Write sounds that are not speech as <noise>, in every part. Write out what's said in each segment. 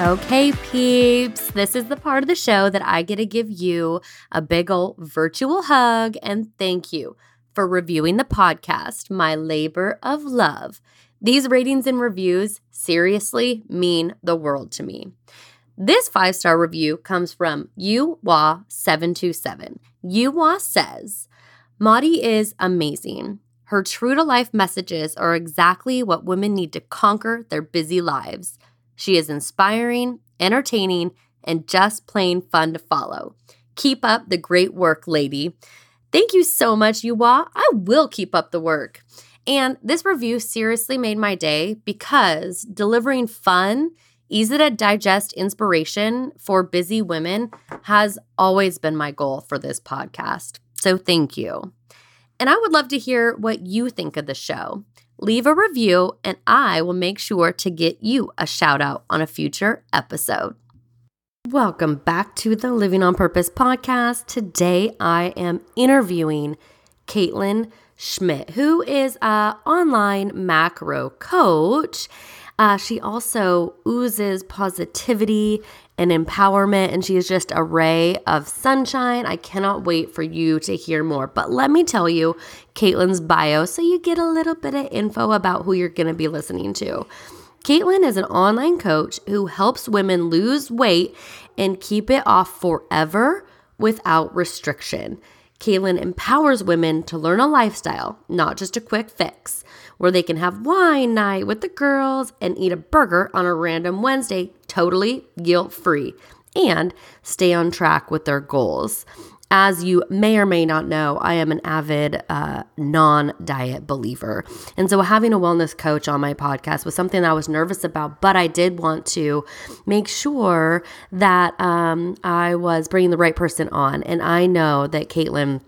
Okay, peeps, this is the part of the show that I get to give you a big ol' virtual hug and thank you for reviewing the podcast, My Labor of Love. These ratings and reviews seriously mean the world to me. This five star review comes from UWA727. UWA says, Mari is amazing. Her true to life messages are exactly what women need to conquer their busy lives. She is inspiring, entertaining, and just plain fun to follow. Keep up the great work, lady. Thank you so much, Yuwa. I will keep up the work. And this review seriously made my day because delivering fun, easy to digest inspiration for busy women has always been my goal for this podcast. So thank you. And I would love to hear what you think of the show. Leave a review, and I will make sure to get you a shout out on a future episode. Welcome back to the Living on Purpose podcast. Today I am interviewing Caitlen Schmidt, who is an online macro coach. Uh, she also oozes positivity and empowerment, and she is just a ray of sunshine. I cannot wait for you to hear more. But let me tell you Caitlen's bio so you get a little bit of info about who you're going to be listening to. Caitlen is an online coach who helps women lose weight and keep it off forever without restriction. Caitlen empowers women to learn a lifestyle, not just a quick fix, where they can have wine night with the girls and eat a burger on a random Wednesday totally guilt free and stay on track with their goals. As you may or may not know, I am an avid uh, non diet believer. And so having a wellness coach on my podcast was something I was nervous about, but I did want to make sure that um, I was bringing the right person on. And I know that Caitlen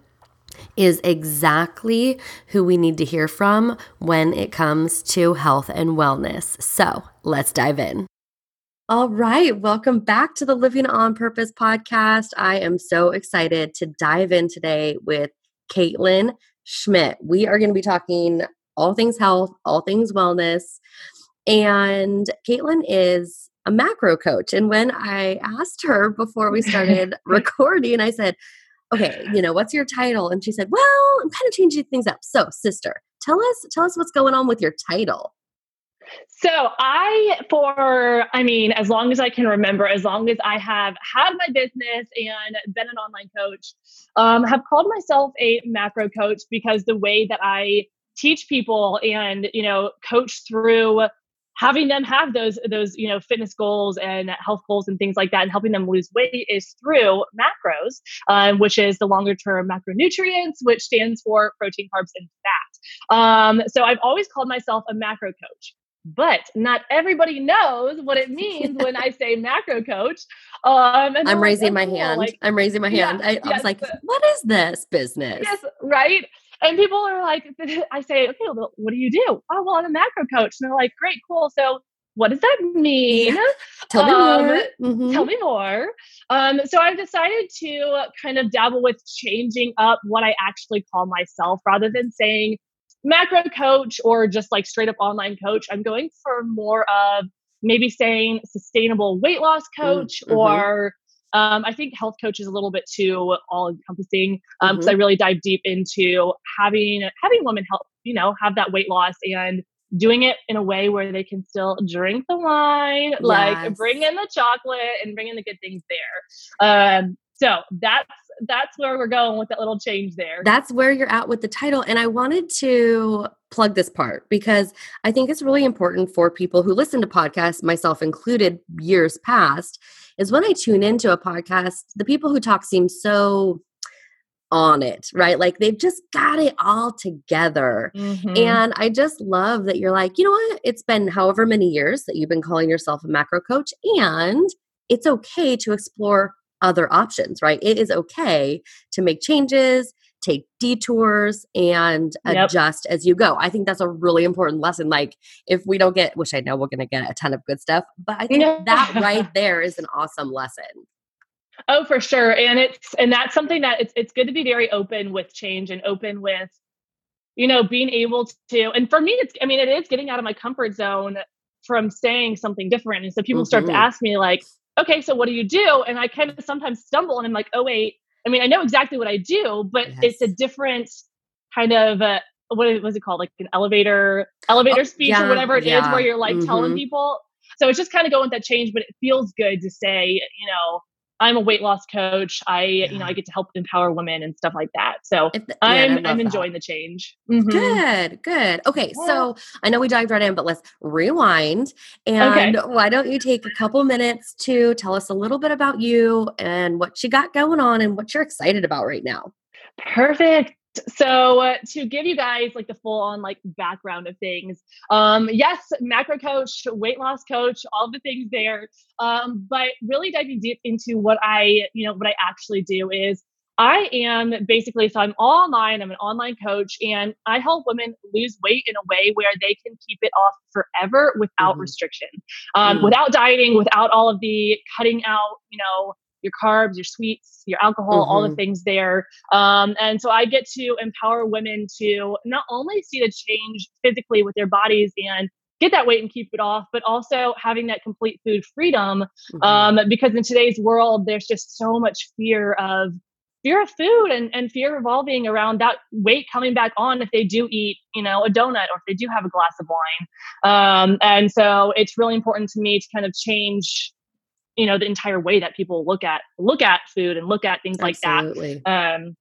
is exactly who we need to hear from when it comes to health and wellness. So let's dive in. All right. Welcome back to the Living on Purpose podcast. I am so excited to dive in today with Caitlen Schmidt. We are going to be talking all things health, all things wellness. And Caitlen is a macro coach. And when I asked her before we started <laughs> recording, I said, okay, you know, what's your title? And she said, well, I'm kind of changing things up. So, sister, tell us, tell us what's going on with your title. So I, for, I mean, as long as I can remember, as long as I have had my business and been an online coach, um, have called myself a macro coach because the way that I teach people and, you know, coach through having them have those those you know fitness goals and health goals and things like that and helping them lose weight is through macros um, which is the longer term macronutrients which stands for protein carbs and fat. Um, so i've always called myself a macro coach but not everybody knows what it means when I say macro coach. Um, and I'm raising like, my hand. I'm raising my hand. I, I was like, what is this business? Yes, right. And people are like, <laughs> I say, okay, well, what do you do? Oh, well, I'm a macro coach. And they're like, great, cool. So what does that mean? Yeah. <laughs> Tell me um, more. Mm-hmm. Tell me more. Um, so I've decided to kind of dabble with changing up what I actually call myself rather than saying macro coach or just like straight up online coach. I'm going for more of maybe saying sustainable weight loss mm, coach mm-hmm. or um, I think health coach is a little bit too all encompassing because um, mm-hmm. I really dive deep into having having women help you know have that weight loss and doing it in a way where they can still drink the wine, yes. like bring in the chocolate and bring in the good things there. Um, so that's that's where we're going with that little change there. That's where you're at with the title. And I wanted to plug this part because I think it's really important for people who listen to podcasts, myself included, years past, is when I tune into a podcast, the people who talk seem so on it, right? Like they've just got it all together. Mm-hmm. And I just love that you're like, you know what? It's been however many years that you've been calling yourself a macro coach, and it's okay to explore other options, right? It is okay to make changes, take detours, and yep. adjust as you go. I think that's a really important lesson. Like, if we don't get, which I know we're going to get a ton of good stuff, but I think yeah. that right there is an awesome lesson. Oh, for sure. And it's and that's something that it's it's good to be very open with change and open with, you know, being able to and for me it's I mean it is getting out of my comfort zone from saying something different. And so people mm-hmm. start to mm-hmm. ask me like, okay, so what do you do? And I kind of sometimes stumble and I'm like, oh, wait, I mean, I know exactly what I do, but yes. it's a different kind of, uh, what was it called? Like an elevator, elevator oh, speech yeah, or whatever it yeah. is, where you're like mm-hmm. telling people. So it's just kind of going with that change, but it feels good to say, you know, I'm a weight loss coach. I, yeah. you know, I get to help empower women and stuff like that. So the, I'm I'm enjoying that. the change. Mm-hmm. Good, good. Okay, yeah. so I know we dived right in, but let's rewind. And okay. why don't you take a couple minutes to tell us a little bit about you and what you got going on and what you're excited about right now? Perfect so uh, to give you guys like the full on like background of things um yes macro coach weight loss coach all the things there um but really diving deep into what i you know what i actually do is i am basically so i'm all online i'm an online coach and i help women lose weight in a way where they can keep it off forever without mm-hmm. restriction um, mm-hmm. without dieting without all of the cutting out you know your carbs, your sweets, your alcohol, mm-hmm. all the mm-hmm. things there. Um, and so I get to empower women to not only see the change physically with their bodies and get that weight and keep it off, but also having that complete food freedom. Mm-hmm. Um, because in today's world, there's just so much fear of fear of food and, and fear revolving around that weight coming back on if they do eat, you know, a donut or if they do have a glass of wine. Um, and so it's really important to me to kind of change you know the entire way that people look at look at food and look at things Absolutely. like that um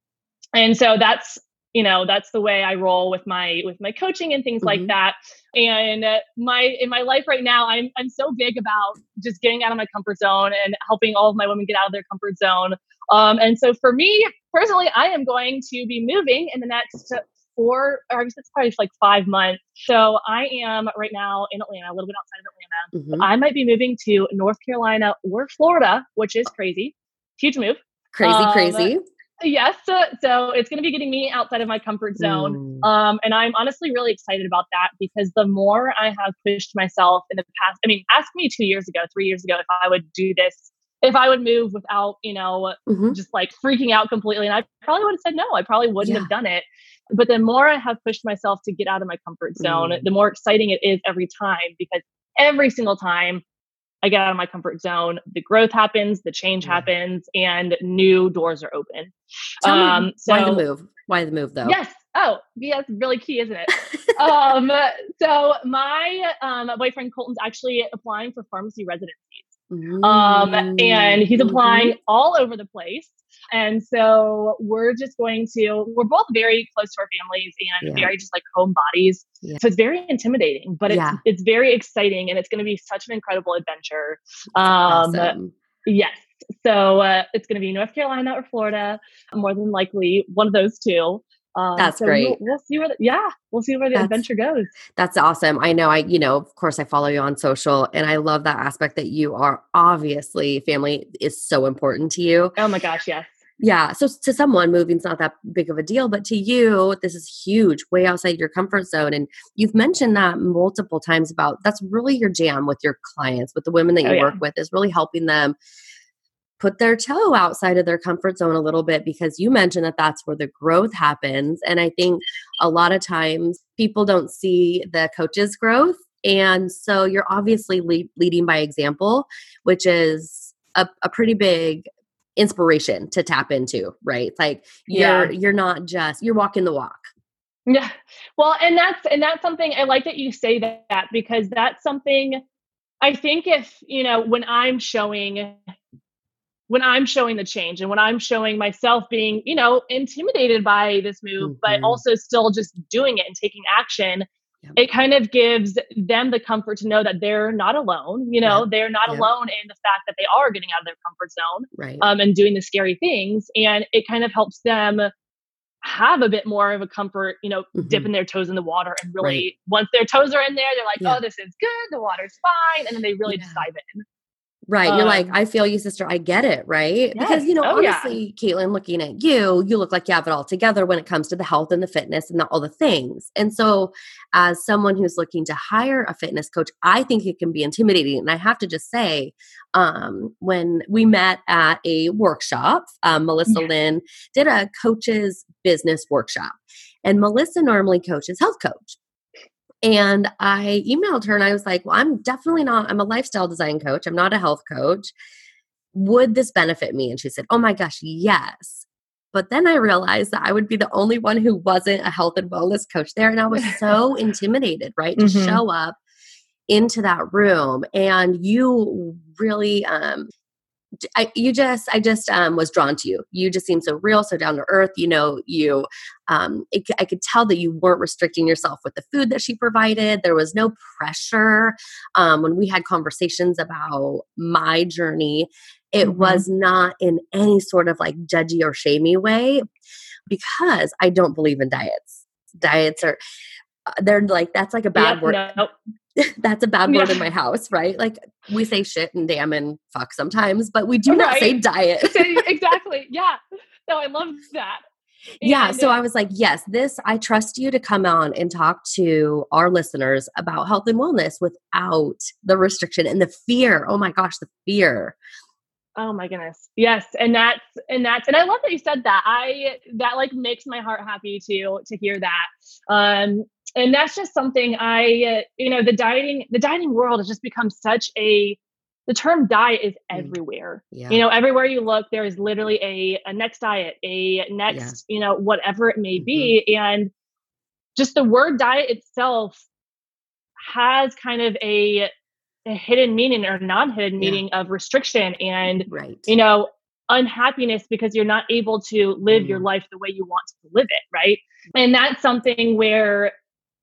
and so that's you know that's the way i roll with my with my coaching and things mm-hmm. like that and uh, my in my life right now i'm i'm so big about just getting out of my comfort zone and helping all of my women get out of their comfort zone um and so for me personally i am going to be moving in the next four, or I guess it's probably like five months. So I am right now in Atlanta, a little bit outside of Atlanta. Mm-hmm. I might be moving to North Carolina or Florida, which is crazy. Huge move. Crazy, um, crazy. Yes. So, so it's going to be getting me outside of my comfort zone. Mm. Um, and I'm honestly really excited about that because the more I have pushed myself in the past, I mean, ask me two years ago, three years ago, if I would do this if I would move without, you know, mm-hmm. just like freaking out completely. And I probably would have said no. I probably wouldn't yeah. have done it. But the more I have pushed myself to get out of my comfort zone, mm. the more exciting it is every time because every single time I get out of my comfort zone, the growth happens, the change yeah. happens, and new doors are open. Tell um, me so, why the move? Why the move though? Yes. Oh, yeah, it's really key, isn't it? <laughs> um, so my um, boyfriend Colton's actually applying for pharmacy residencies. Um, and he's applying all over the place. And so we're just going to, we're both very close to our families and yeah. very just like home bodies. Yeah. So it's very intimidating, but it's, yeah. it's very exciting and it's going to be such an incredible adventure. Um, awesome. Yes. So uh, it's going to be North Carolina or Florida, more than likely one of those two. Um, that's so great. We'll, we'll, see where, the, yeah, we'll see where the that's, adventure goes. That's awesome. I know. I, you know, of course, I follow you on social, and I love that aspect that you are obviously family is so important to you. Oh my gosh, yes. Yeah. So to someone, moving's not that big of a deal, but to you, this is huge, way outside your comfort zone. And you've mentioned that multiple times about that's really your jam with your clients, with the women that you oh, yeah. work with, is really helping them put their toe outside of their comfort zone a little bit because you mentioned that that's where the growth happens. And I think a lot of times people don't see the coach's growth. And so you're obviously le- leading by example, which is a, a pretty big inspiration to tap into, right? Like you're yeah. you're not just you're walking the walk. Yeah. Well, and that's and that's something I like that you say that because that's something I think if, you know, when I'm showing when I'm showing the change and when I'm showing myself being, you know, intimidated by this move, mm-hmm. but also still just doing it and taking action, yeah. it kind of gives them the comfort to know that they're not alone. You know, yeah. they're not yeah. alone in the fact that they are getting out of their comfort zone right. um, and doing the scary things. And it kind of helps them have a bit more of a comfort, you know, mm-hmm. dipping their toes in the water and really right. once their toes are in there, they're like, oh, this is good, the water's fine. And then they really just dive in. Right. Um, You're like, um I feel you, sister. I get it. Right. Yes. Because, you know, oh, honestly, yeah. Caitlen, looking at you, you look like you have it all together when it comes to the health and the fitness and the, all the things. And so, as someone who's looking to hire a fitness coach, I think it can be intimidating. And I have to just say, um, when we met at a workshop, um, Melissa yeah. Lynn did a coach's business workshop. And Melissa normally coaches health coach. And I emailed her and I was like, well, I'm definitely not, I'm a lifestyle design coach. I'm not a health coach. Would this benefit me? And she said, oh my gosh, yes. But then I realized that I would be the only one who wasn't a health and wellness coach there. And I was so <laughs> intimidated, right? To mm-hmm. show up into that room. And you really um, I, you just i just um, was drawn to you. You just seemed so real so down to earth you know you um, it, i could tell that you weren't restricting yourself with the food that she provided. There was no pressure. Um, when we had conversations about my journey it mm-hmm. was not in any sort of like judgy or shamey way because i don't believe in diets. Diets are uh, they're like that's like a bad yep, word. no. <laughs> that's a bad word yeah. in my house, right? Like we say shit and damn and fuck sometimes, but we do right. not say diet. <laughs> <laughs> exactly. Yeah. No, I love that. yeah. So I was like, yes, this, I trust you to come on and talk to our listeners about health and wellness without the restriction and the fear. Oh my gosh, the fear. Oh my goodness. Yes. And that's, and that's, and I love that you said that. I, that like makes my heart happy to, to hear that. Um, and that's just something I, uh, you know, the dieting, the dieting world has just become such a, the term diet is mm. everywhere. Yeah. You know, everywhere you look, there is literally a, a next diet, a next, yeah. you know, whatever it may mm-hmm. be. And just the word diet itself has kind of a, a hidden meaning or non-hidden yeah. meaning of restriction and, right. you know, unhappiness because you're not able to live mm. your life the way you want to live it. Right. And that's something where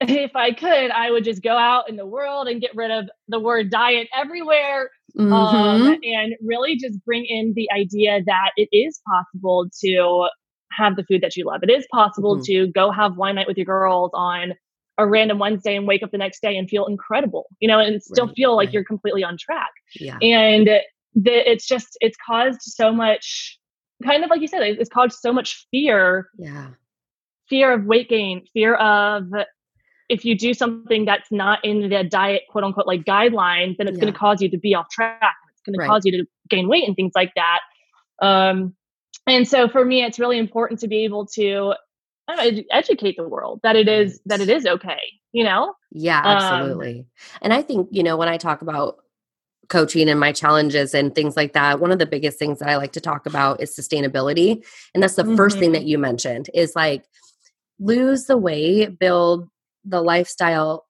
if I could, I would just go out in the world and get rid of the word diet everywhere um, mm-hmm. um, and really just bring in the idea that it is possible to have the food that you love. It is possible mm-hmm. to go have wine night with your girls on a random Wednesday and wake up the next day and feel incredible, you know, and still right, feel like right. you're completely on track. Yeah. And the, it's just, it's caused so much, kind of like you said, it's caused so much fear. Yeah. Fear of weight gain, fear of if you do something that's not in the diet quote unquote like guidelines then it's yeah. going to cause you to be off track it's going right. to cause you to gain weight and things like that um, and so for me it's really important to be able to know, educate the world that it is that it is okay you know yeah um, absolutely um, and i think you know when i talk about coaching and my challenges and things like that one of the biggest things that i like to talk about is sustainability and that's the mm-hmm. first thing mm-hmm. that you mentioned is like lose the weight build the lifestyle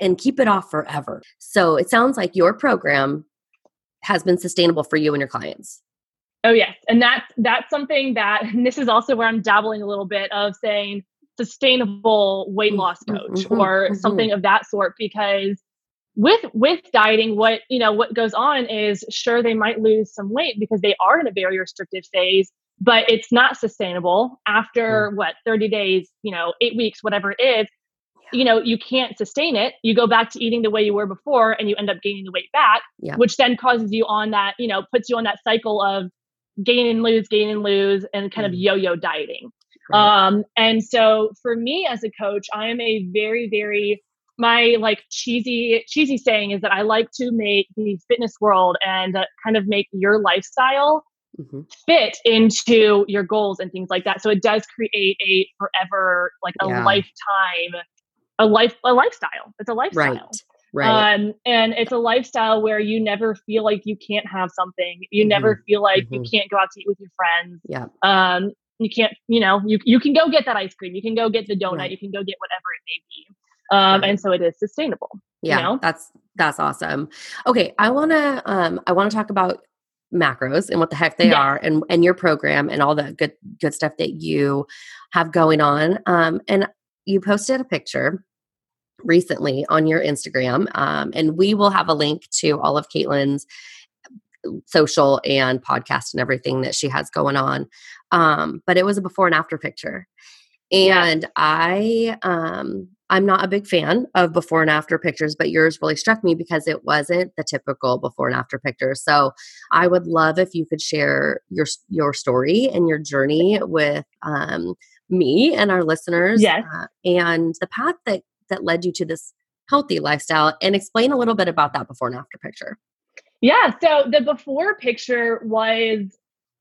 and keep it off forever. So it sounds like your program has been sustainable for you and your clients. Oh yes, and that's that's something that this is also where I'm dabbling a little bit of saying sustainable weight mm, loss coach mm-hmm, or mm-hmm. something of that sort because with with dieting what you know what goes on is sure they might lose some weight because they are in a very restrictive phase but it's not sustainable after mm. what 30 days you know 8 weeks whatever it is you know you can't sustain it you go back to eating the way you were before and you end up gaining the weight back yeah. which then causes you on that you know puts you on that cycle of gain and lose gain and lose and kind mm. of yo-yo dieting right. um and so for me as a coach i am a very very my like cheesy cheesy saying is that i like to make the fitness world and uh, kind of make your lifestyle mm-hmm. fit into your goals and things like that so it does create a forever like a yeah. lifetime a life a lifestyle. It's a lifestyle. Right. Right. Um, and it's a lifestyle where you never feel like you can't have something. You mm-hmm. never feel like mm-hmm. you can't go out to eat with your friends. Yeah. Um, you can't, you know, you you can go get that ice cream, you can go get the donut, Right. you can go get whatever it may be. Um, Right. and so it is sustainable. Yeah, you know? that's that's awesome. Okay, I want to um I want to talk about macros and what the heck they Yes. are and and your program and all the good good stuff that you have going on. Um and you posted a picture recently on your Instagram um and we will have a link to all of Caitlen's social and podcast and everything that she has going on. Um but it was a before and after picture. And I um I'm not a big fan of before and after pictures, but yours really struck me because it wasn't the typical before and after picture. So I would love if you could share your your story and your journey with um, me and our listeners, Yes. uh, and the path that that led you to this healthy lifestyle, and explain a little bit about that before and after picture. Yeah. So the before picture was,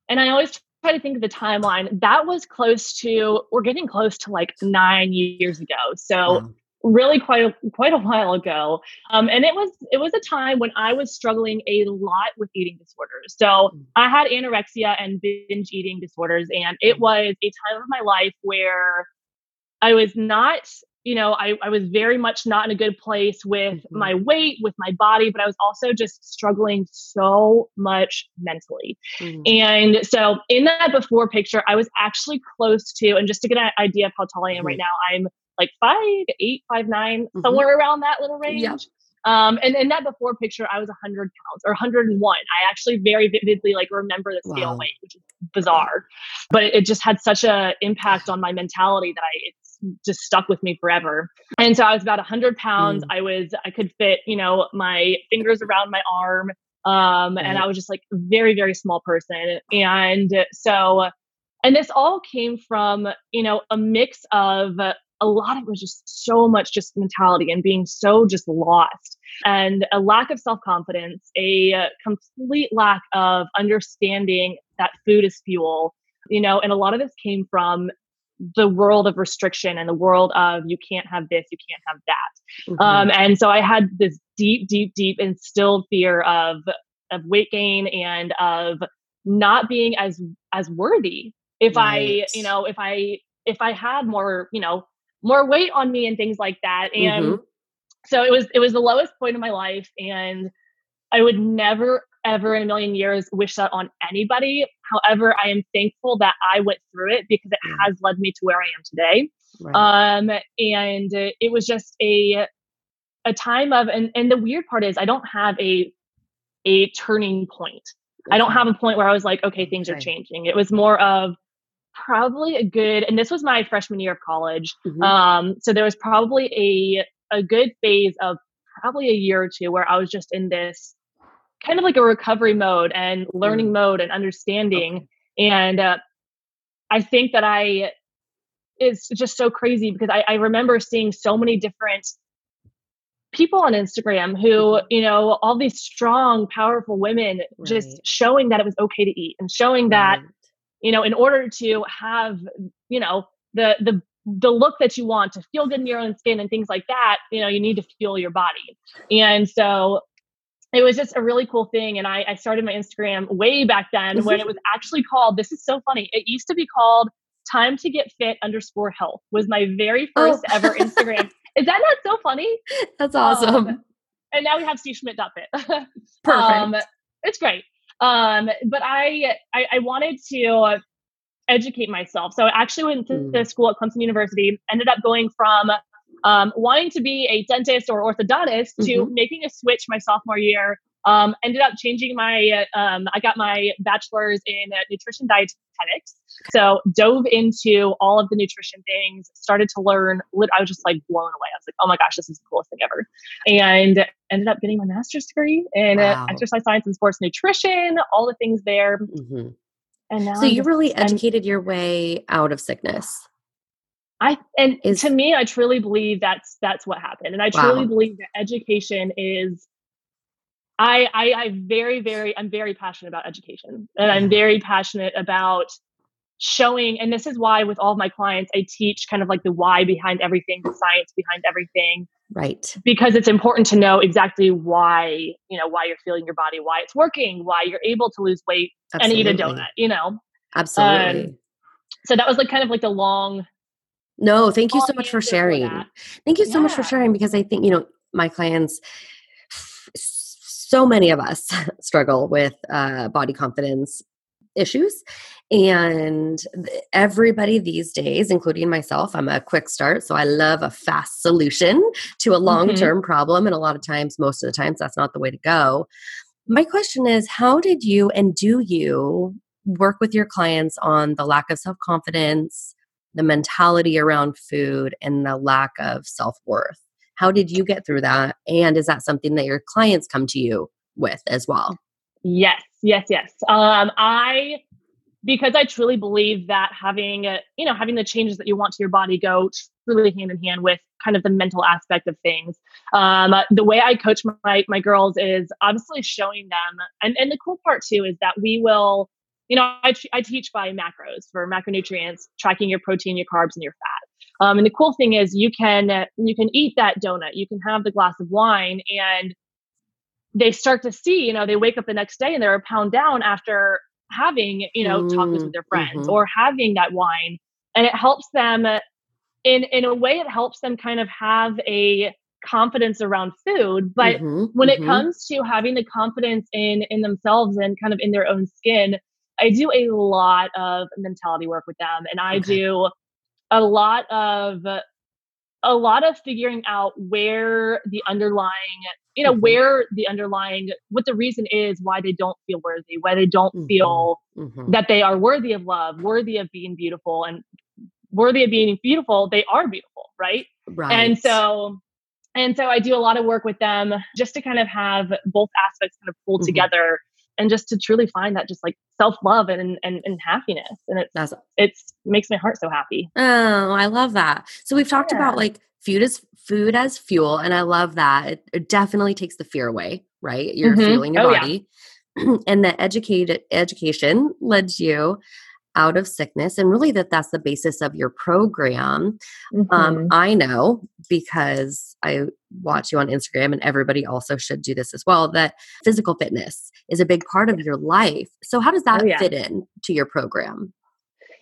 and I always try to think of the timeline. That was close to, we're getting close to like nine years ago. So Wow. Really quite a, quite a while ago. Um, and it was it was a time when I was struggling a lot with eating disorders. So Mm. I had anorexia and binge eating disorders, and it was a time of my life where I was not, you know, I, I was very much not in a good place with Mhm. my weight, with my body, but I was also just struggling so much mentally. Mm. And so in that before picture, I was actually close to, and just to get an idea of how tall I am Mm-hmm. right now, I'm like five, eight, five, nine, Mhm. somewhere around that little range. Yep. Um, and in that before picture, I was 100 pounds or 101. I actually very vividly like remember the scale Wow. weight, which is bizarre, but it, it just had such a impact on my mentality that I it's just stuck with me forever. And so I was about 100 pounds. Mm. I was I could fit you know my fingers around my arm, um, and I was just like very very small person. And so, and this all came from you know a mix of a lot of it was just so much just mentality and being so just lost. And a lack of self-confidence a uh, complete lack of understanding that food is fuel you know and a lot of this came from the world of restriction and the world of you can't have this you can't have that. Mhm. um, and so I had this deep, deep, deep instilled fear of of weight gain and of not being as as worthy if I, you know, if I if I had more, you know, more weight on me and things like that. And Mhm. so it was it was the lowest point of my life and I would never ever in a million years wish that on anybody. However, I am thankful that I went through it because it Mm. has led me to where I am today Right. um and it was just a a time of and and the weird part is i don't have a a turning point i don't have a point where i was like okay things are changing it was more of probably a good and this was my freshman year of college Mhm. um so there was probably a a good phase of probably a year or two where i was just in this kind of like a recovery mode and learning mode and understanding Okay. and uh, i think that i it's just so crazy because I, I remember seeing so many different people on instagram who Mhm. you know all these strong powerful women just showing that it was okay to eat and showing that Right. You know in order to have you know the the the look that you want to feel good in your own skin and things like that you know you need to fuel your body and so it was just a really cool thing and I, I started my instagram way back then when it was actually called this is so funny it used to be called time to get fit underscore health was my very first Oh. ever instagram <laughs> is that not so funny That's awesome. Um, and now we have cschmidt.fit <laughs> Perfect. um, it's great. Um, but I, I I wanted to educate myself, so I actually went to Mm. the school at Clemson University. Ended up going from um, wanting to be a dentist or orthodontist to Mhm. making a switch my sophomore year. Um, ended up changing my. uh, Um, I got my bachelor's in uh, nutrition dietetics. So dove into all of the nutrition things. Started to learn. I was just like blown away. I was like, oh my gosh, this is the coolest thing ever. And ended up getting my master's degree in uh, Wow. exercise science and sports nutrition. All the things there. Mhm. And now So I'm you just- really I'm- educated your way out of sickness. I and Is- to me, I truly believe that's that's what happened, and I truly Wow. believe that education is. I, I I very very I'm very passionate about education, and I'm mm-hmm. very passionate about showing. And this is why with all of my clients, I teach kind of like the why behind everything, the science behind everything, Right. because it's important to know exactly why you know why you're feeling your body, why it's working, why you're able to lose weight and eat a donut. You know, um, Absolutely. So that was like kind of like the long. No, thank you so much for sharing. Thank you so yeah. much for sharing because I think, you know, my clients, so many of us <laughs> struggle with uh, body confidence issues. And everybody these days, including myself, I'm a quick start. So I love a fast solution to a long term mm-hmm. problem. And a lot of times, most of the times, that's not the way to go. My question is how did you and do you work with your clients on the lack of self confidence, the mentality around food, and the lack of self worth? How did you get through that? And is that something that your clients come to you with as well? Yes, yes, yes. Um, I because I truly believe that having a, you know having the changes that you want to your body go really hand in hand with kind of the mental aspect of things. Um, the way I coach my my girls is obviously showing them, and and the cool part too is that we will, you know, I, I teach by macros for macronutrients, tracking your protein, your carbs, and your fat. Um, and the cool thing is you can you can eat that donut, you can have the glass of wine, and they start to see, you know, they wake up the next day and they're a pound down after having, you know, mm, chocolates with their friends mm-hmm. or having that wine. And it helps them in in a way it helps them kind of have a confidence around food. But mm-hmm, when mm-hmm. it comes to having the confidence in in themselves and kind of in their own skin, I do a lot of mentality work with them and I okay. do a lot of a lot of figuring out where the underlying you know mm-hmm. where the underlying what the reason is why they don't feel worthy why they don't mm-hmm. feel mm-hmm. that they are worthy of love worthy of being beautiful and worthy of being beautiful they are beautiful right right and so and so i do a lot of work with them just to kind of have both aspects kind of pulled mm-hmm. together and just to truly find that just like self-love and and, and happiness and it's That's, it's makes my heart so happy oh i love that so we've talked yeah. about like food as food as fuel and i love that it, it definitely takes the fear away right you're mm-hmm. fueling your oh, body yeah. <clears throat> and the educated education led you out of sickness and really that that's the basis of your program um, mm-hmm. um, i know because i watch you on instagram and everybody also should do this as well that physical fitness is a big part of your life so how does that oh, yeah. fit in to your program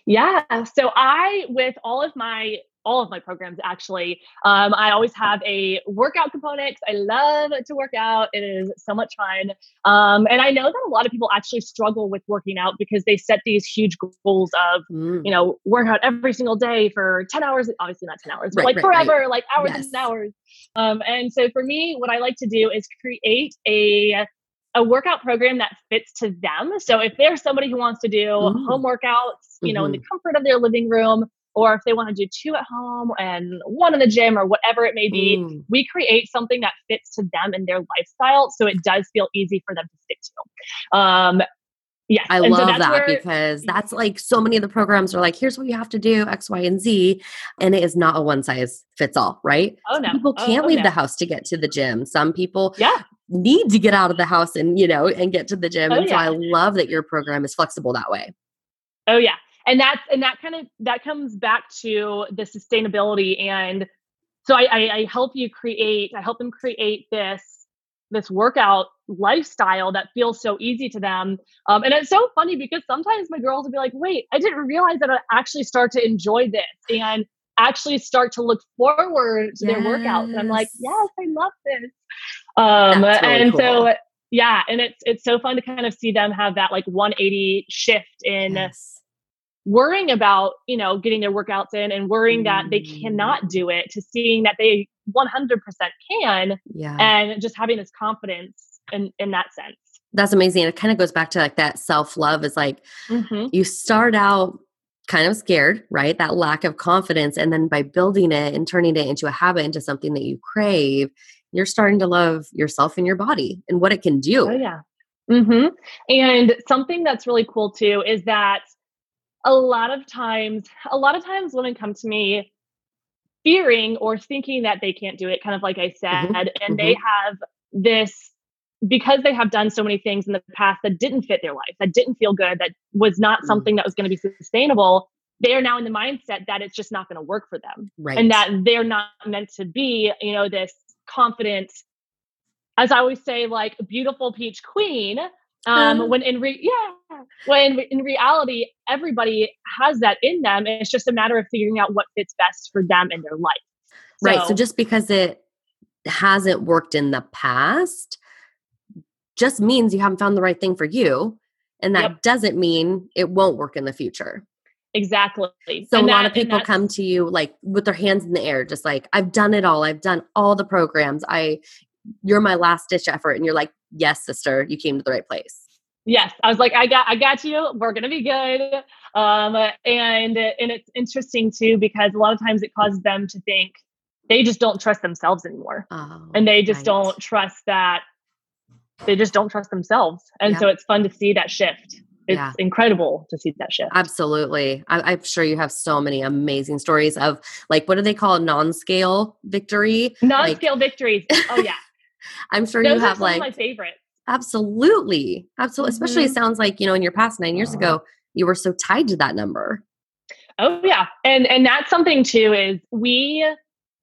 yeah so i with all of my all of my programs actually. Um, I always have a workout component. I love to work out. It is so much fun. Um, and I know that a lot of people actually struggle with working out because they set these huge goals of, mm. you know, work out every single day for 10 hours, obviously not 10 hours, but right, like right, forever, right. like hours yes. and hours. Um, and so for me, what I like to do is create a a workout program that fits to them. So if there's somebody who wants to do mm. home workouts, you know, mm-hmm. in the mm-hmm. comfort of their living room, or if they want to do two at home and one in the gym or whatever it may be, mm. we create something that fits to them and their lifestyle so it does feel easy for them to stick to. Um, yeah, I and love so that where, because that's like so many of the programs are like, here's what you have to do, X, Y, and Z. And it is not a one size fits all, right? Oh, no. Some people oh, can't oh, leave no. the house to get to the gym. Some people yeah. need to get out of the house and, you know, and get to the gym. Oh, and so I love that your program is flexible that way. Oh, yeah and that's and that kind of that comes back to the sustainability and so I, I, I help you create i help them create this this workout lifestyle that feels so easy to them um, and it's so funny because sometimes my girls will be like wait i didn't realize that i actually start to enjoy this and actually start to look forward to yes. their workouts and i'm like yes i love this um, really and cool. so yeah and it's it's so fun to kind of see them have that like 180 shift in yes worrying about you know getting their workouts in and worrying that they cannot mm. do it to seeing that they 100% can yeah. and just having this confidence in in that sense that's amazing it kind of goes back to like that self-love is like mm-hmm. you start out kind of scared right that lack of confidence and then by building it and turning it into a habit into something that you crave you're starting to love yourself and your body and what it can do oh yeah mm-hmm. and something that's really cool too is that a lot of times, a lot of times women come to me fearing or thinking that they can't do it, kind of like I mm-hmm, said, mm-hmm. and mm-hmm. they have this because they have done so many things in the past that didn't fit their life, that didn't feel good, that was not mm. something that was going to be sustainable. They are now in the mindset that it's just not going to work for them, right. and that they're not meant to be, you know, this confident, as I always say, like beautiful peach queen Um, when in re- yeah, when in reality, everybody has that in them. It's just a matter of figuring out what fits best for them in their life. So, right. So just because it hasn't worked in the past just means you haven't found the right thing for you. And that yep. doesn't mean it won't work in the future. Exactly. So and a that, lot of people come to you like with their hands in the air, just like, I've done it all. I've done all the programs. I you're my last ditch effort. And you're like, Yes, sister, you came to the right place. Yes. I was like, I got I got you. We're gonna be good. Um and and it's interesting too because a lot of times it causes them to think they just don't trust themselves anymore. Oh, and they just right. don't trust that they just don't trust themselves. And yeah. so it's fun to see that shift it's yeah. incredible to see that shift. Absolutely. I, am sure you have so many amazing stories of like, what do they call non-scale victory? Non-scale like, victories. Oh yeah. I'm sure Those you have like my favorite. Absolutely. Absolutely. Mm-hmm. Especially it sounds like, you know, in your past nine years ago, you were so tied to that number. Oh yeah. And and that's something too is we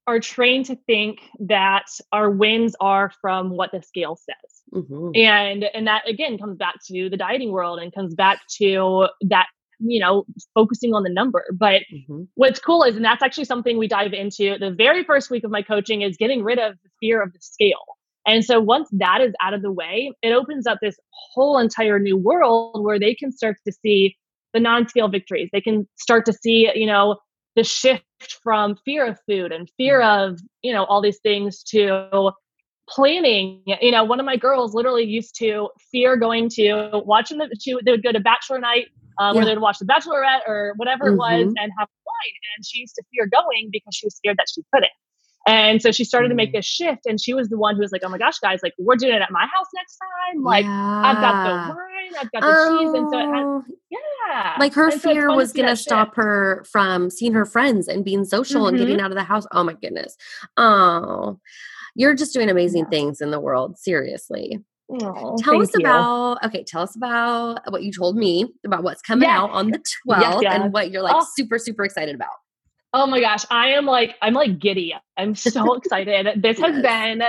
are trained to think that our wins are from what the scale says. Mm-hmm. And and that again comes back to the dieting world and comes back to that you know focusing on the number but mm-hmm. what's cool is and that's actually something we dive into the very first week of my coaching is getting rid of the fear of the scale and so once that is out of the way it opens up this whole entire new world where they can start to see the non-scale victories they can start to see you know the shift from fear of food and fear mm-hmm. of you know all these things to planning you know one of my girls literally used to fear going to watching the she they would go to bachelor night um, yeah. where they'd watch the bachelorette or whatever mm-hmm. it was mm-hmm. and have wine and she used to fear going because she was scared that she couldn't and so she started mm. to make mm. this shift and she was the one who was like oh my gosh guys like we're doing it at my house next time like yeah. i've got the wine i've got the oh. cheese and so had, oh. yeah like her and fear so was gonna stop shift. her from seeing her friends and being social mm-hmm. and getting mm-hmm. out of the house oh my goodness oh you're just doing amazing yeah. things in the world, seriously. Oh, tell us you. about okay tell us about what you told me about what's coming yes. out on the 12th yes, yes. and what you're like oh. super super excited about oh my gosh i am like i'm like giddy i'm so <laughs> excited this has been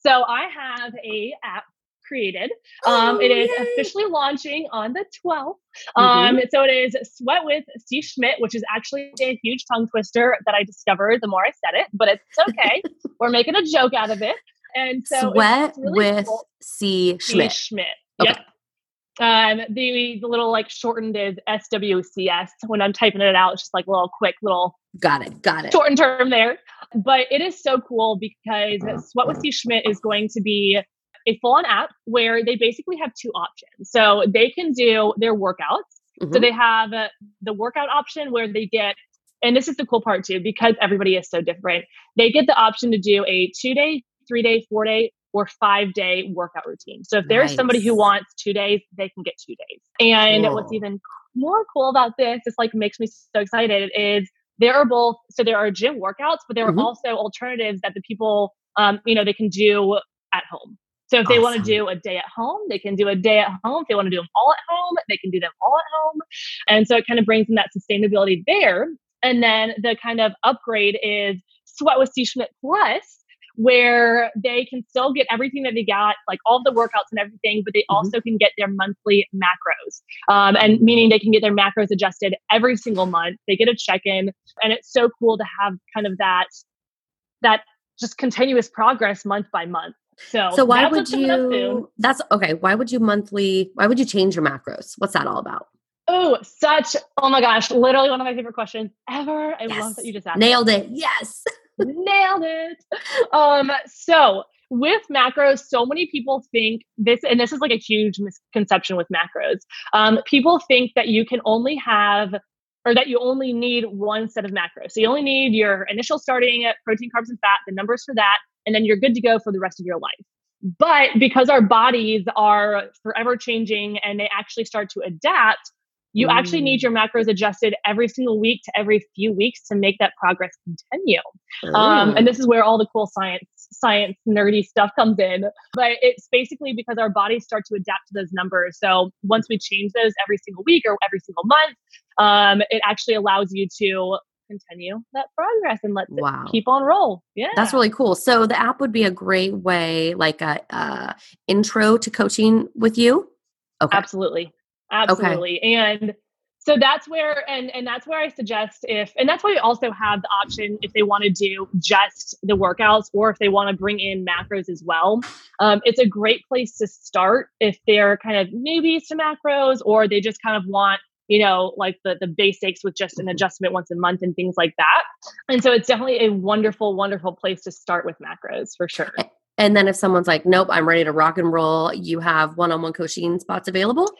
so i have a app created. Um, oh, it is yay. officially launching on the 12th. Um, mm-hmm. So it is Sweat with C. Schmidt, which is actually a huge tongue twister that I discovered the more I said it, but it's okay. <laughs> We're making a joke out of it. And so Sweat really with cool. C. Schmidt. C. Schmidt. Okay. Yep. Um, the, the little like shortened is SWCS. When I'm typing it out, it's just like a little quick little got it, got it. Shortened term there. But it is so cool because Sweat with C. Schmidt is going to be a full on app where they basically have two options. So they can do their workouts. Mm-hmm. So they have uh, the workout option where they get, and this is the cool part too, because everybody is so different. They get the option to do a two day, three day, four day, or five day workout routine. So if there's nice. somebody who wants two days, they can get two days. And cool. what's even more cool about this, this like makes me so excited, is there are both, so there are gym workouts, but there are mm-hmm. also alternatives that the people, um, you know, they can do at home. So if awesome. they want to do a day at home, they can do a day at home. If they want to do them all at home, they can do them all at home. And so it kind of brings in that sustainability there. And then the kind of upgrade is Sweat with C. Schmidt Plus, where they can still get everything that they got, like all the workouts and everything, but they mm-hmm. also can get their monthly macros. Um, and meaning they can get their macros adjusted every single month. They get a check in. And it's so cool to have kind of that, that just continuous progress month by month. So, so why would you? That's okay. Why would you monthly? Why would you change your macros? What's that all about? Oh, such! Oh my gosh, literally one of my favorite questions ever. I yes. love that you just asked. Nailed it. Yes, <laughs> nailed it. Um, so with macros, so many people think this, and this is like a huge misconception with macros. Um, people think that you can only have or that you only need one set of macros. So you only need your initial starting protein, carbs, and fat, the numbers for that, and then you're good to go for the rest of your life. But because our bodies are forever changing and they actually start to adapt, you mm. actually need your macros adjusted every single week to every few weeks to make that progress continue. Um, and this is where all the cool science, science, nerdy stuff comes in. But it's basically because our bodies start to adapt to those numbers. So once we change those every single week or every single month, um, it actually allows you to continue that progress and let wow. keep on roll. Yeah. That's really cool. So the app would be a great way, like a, a intro to coaching with you. Okay. Absolutely. Absolutely. Okay. And so that's where and and that's where i suggest if and that's why we also have the option if they want to do just the workouts or if they want to bring in macros as well um, it's a great place to start if they're kind of newbies to macros or they just kind of want you know like the the basics with just an mm-hmm. adjustment once a month and things like that and so it's definitely a wonderful wonderful place to start with macros for sure and then if someone's like nope i'm ready to rock and roll you have one-on-one coaching spots available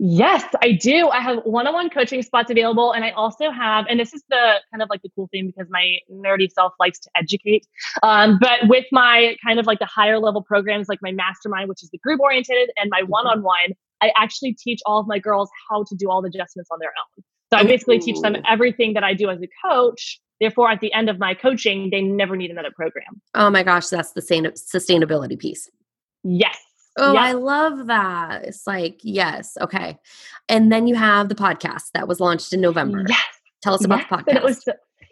Yes, I do. I have one on one coaching spots available. And I also have, and this is the kind of like the cool thing because my nerdy self likes to educate. Um, but with my kind of like the higher level programs, like my mastermind, which is the group oriented, and my one on one, I actually teach all of my girls how to do all the adjustments on their own. So I basically teach them everything that I do as a coach. Therefore, at the end of my coaching, they never need another program. Oh my gosh, that's the sustainability piece. Yes. Oh, I love that. It's like, yes, okay. And then you have the podcast that was launched in November. Yes. Tell us about yes. the podcast. It was,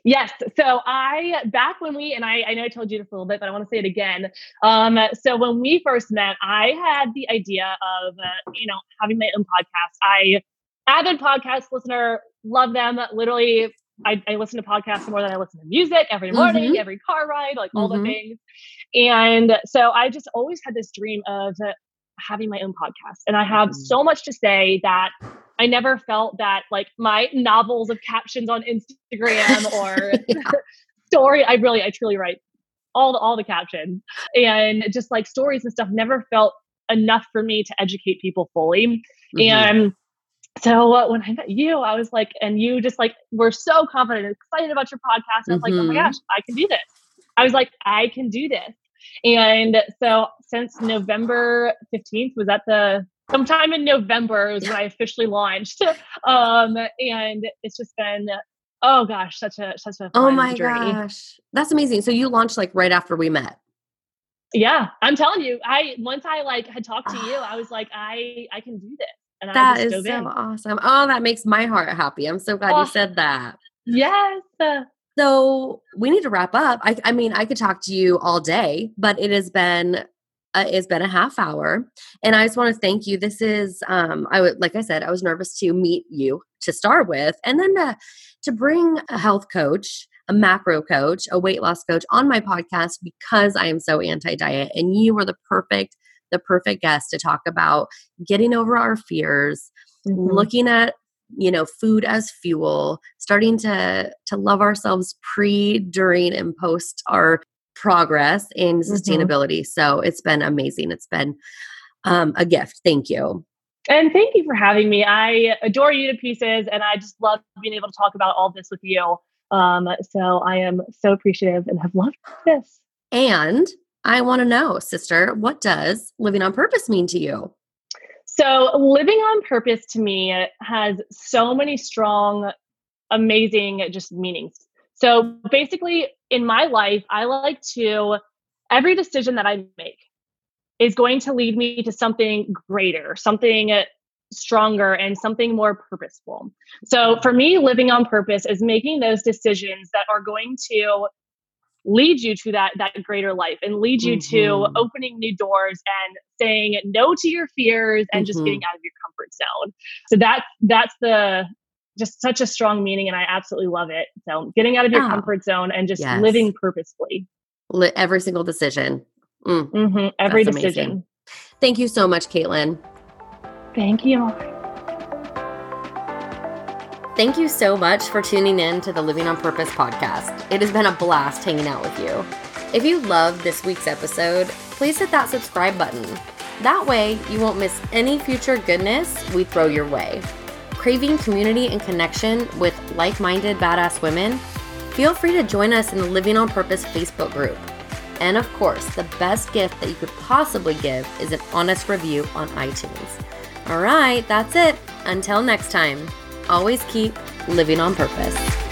yes. So I back when we and I I know I told you this a little bit, but I want to say it again. Um, so when we first met, I had the idea of uh, you know having my own podcast. I avid podcast listener, love them. Literally, I, I listen to podcasts more than I listen to music every morning, mm-hmm. every car ride, like all mm-hmm. the things. And so I just always had this dream of having my own podcast. And I have mm-hmm. so much to say that I never felt that like my novels of captions on Instagram or <laughs> story, I really, I truly write all the, all the captions and just like stories and stuff never felt enough for me to educate people fully. Mm-hmm. And so uh, when I met you, I was like, and you just like were so confident and excited about your podcast. I was mm-hmm. like, oh my mm-hmm. gosh, I can do this. I was like, I can do this. And so since November 15th, was that the sometime in November was when I officially launched. <laughs> Um, and it's just been oh gosh, such a such a oh my journey. gosh, that's amazing. So you launched like right after we met. Yeah, I'm telling you, I once I like had talked to you, I was like, I I can do this. And that is so in. awesome. Oh, that makes my heart happy. I'm so glad oh, you said that. Yes. So we need to wrap up. I, I mean, I could talk to you all day, but it has been uh, it's been a half hour, and I just want to thank you. This is, um, I would like I said, I was nervous to meet you to start with, and then to to bring a health coach, a macro coach, a weight loss coach on my podcast because I am so anti diet, and you were the perfect the perfect guest to talk about getting over our fears, mm-hmm. looking at you know food as fuel starting to to love ourselves pre during and post our progress in mm-hmm. sustainability mm-hmm. so it's been amazing it's been um, a gift thank you and thank you for having me i adore you to pieces and i just love being able to talk about all this with you um, so i am so appreciative and have loved this and i want to know sister what does living on purpose mean to you so, living on purpose to me has so many strong, amazing just meanings. So, basically, in my life, I like to, every decision that I make is going to lead me to something greater, something stronger, and something more purposeful. So, for me, living on purpose is making those decisions that are going to lead you to that that greater life and lead you mm-hmm. to opening new doors and saying no to your fears and mm-hmm. just getting out of your comfort zone so that's that's the just such a strong meaning and i absolutely love it so getting out of your oh, comfort zone and just yes. living purposefully every single decision mm. mm-hmm. every that's decision amazing. thank you so much Caitlen thank you Thank you so much for tuning in to the Living on Purpose podcast. It has been a blast hanging out with you. If you loved this week's episode, please hit that subscribe button. That way, you won't miss any future goodness we throw your way. Craving community and connection with like minded badass women? Feel free to join us in the Living on Purpose Facebook group. And of course, the best gift that you could possibly give is an honest review on iTunes. All right, that's it. Until next time always keep living on purpose.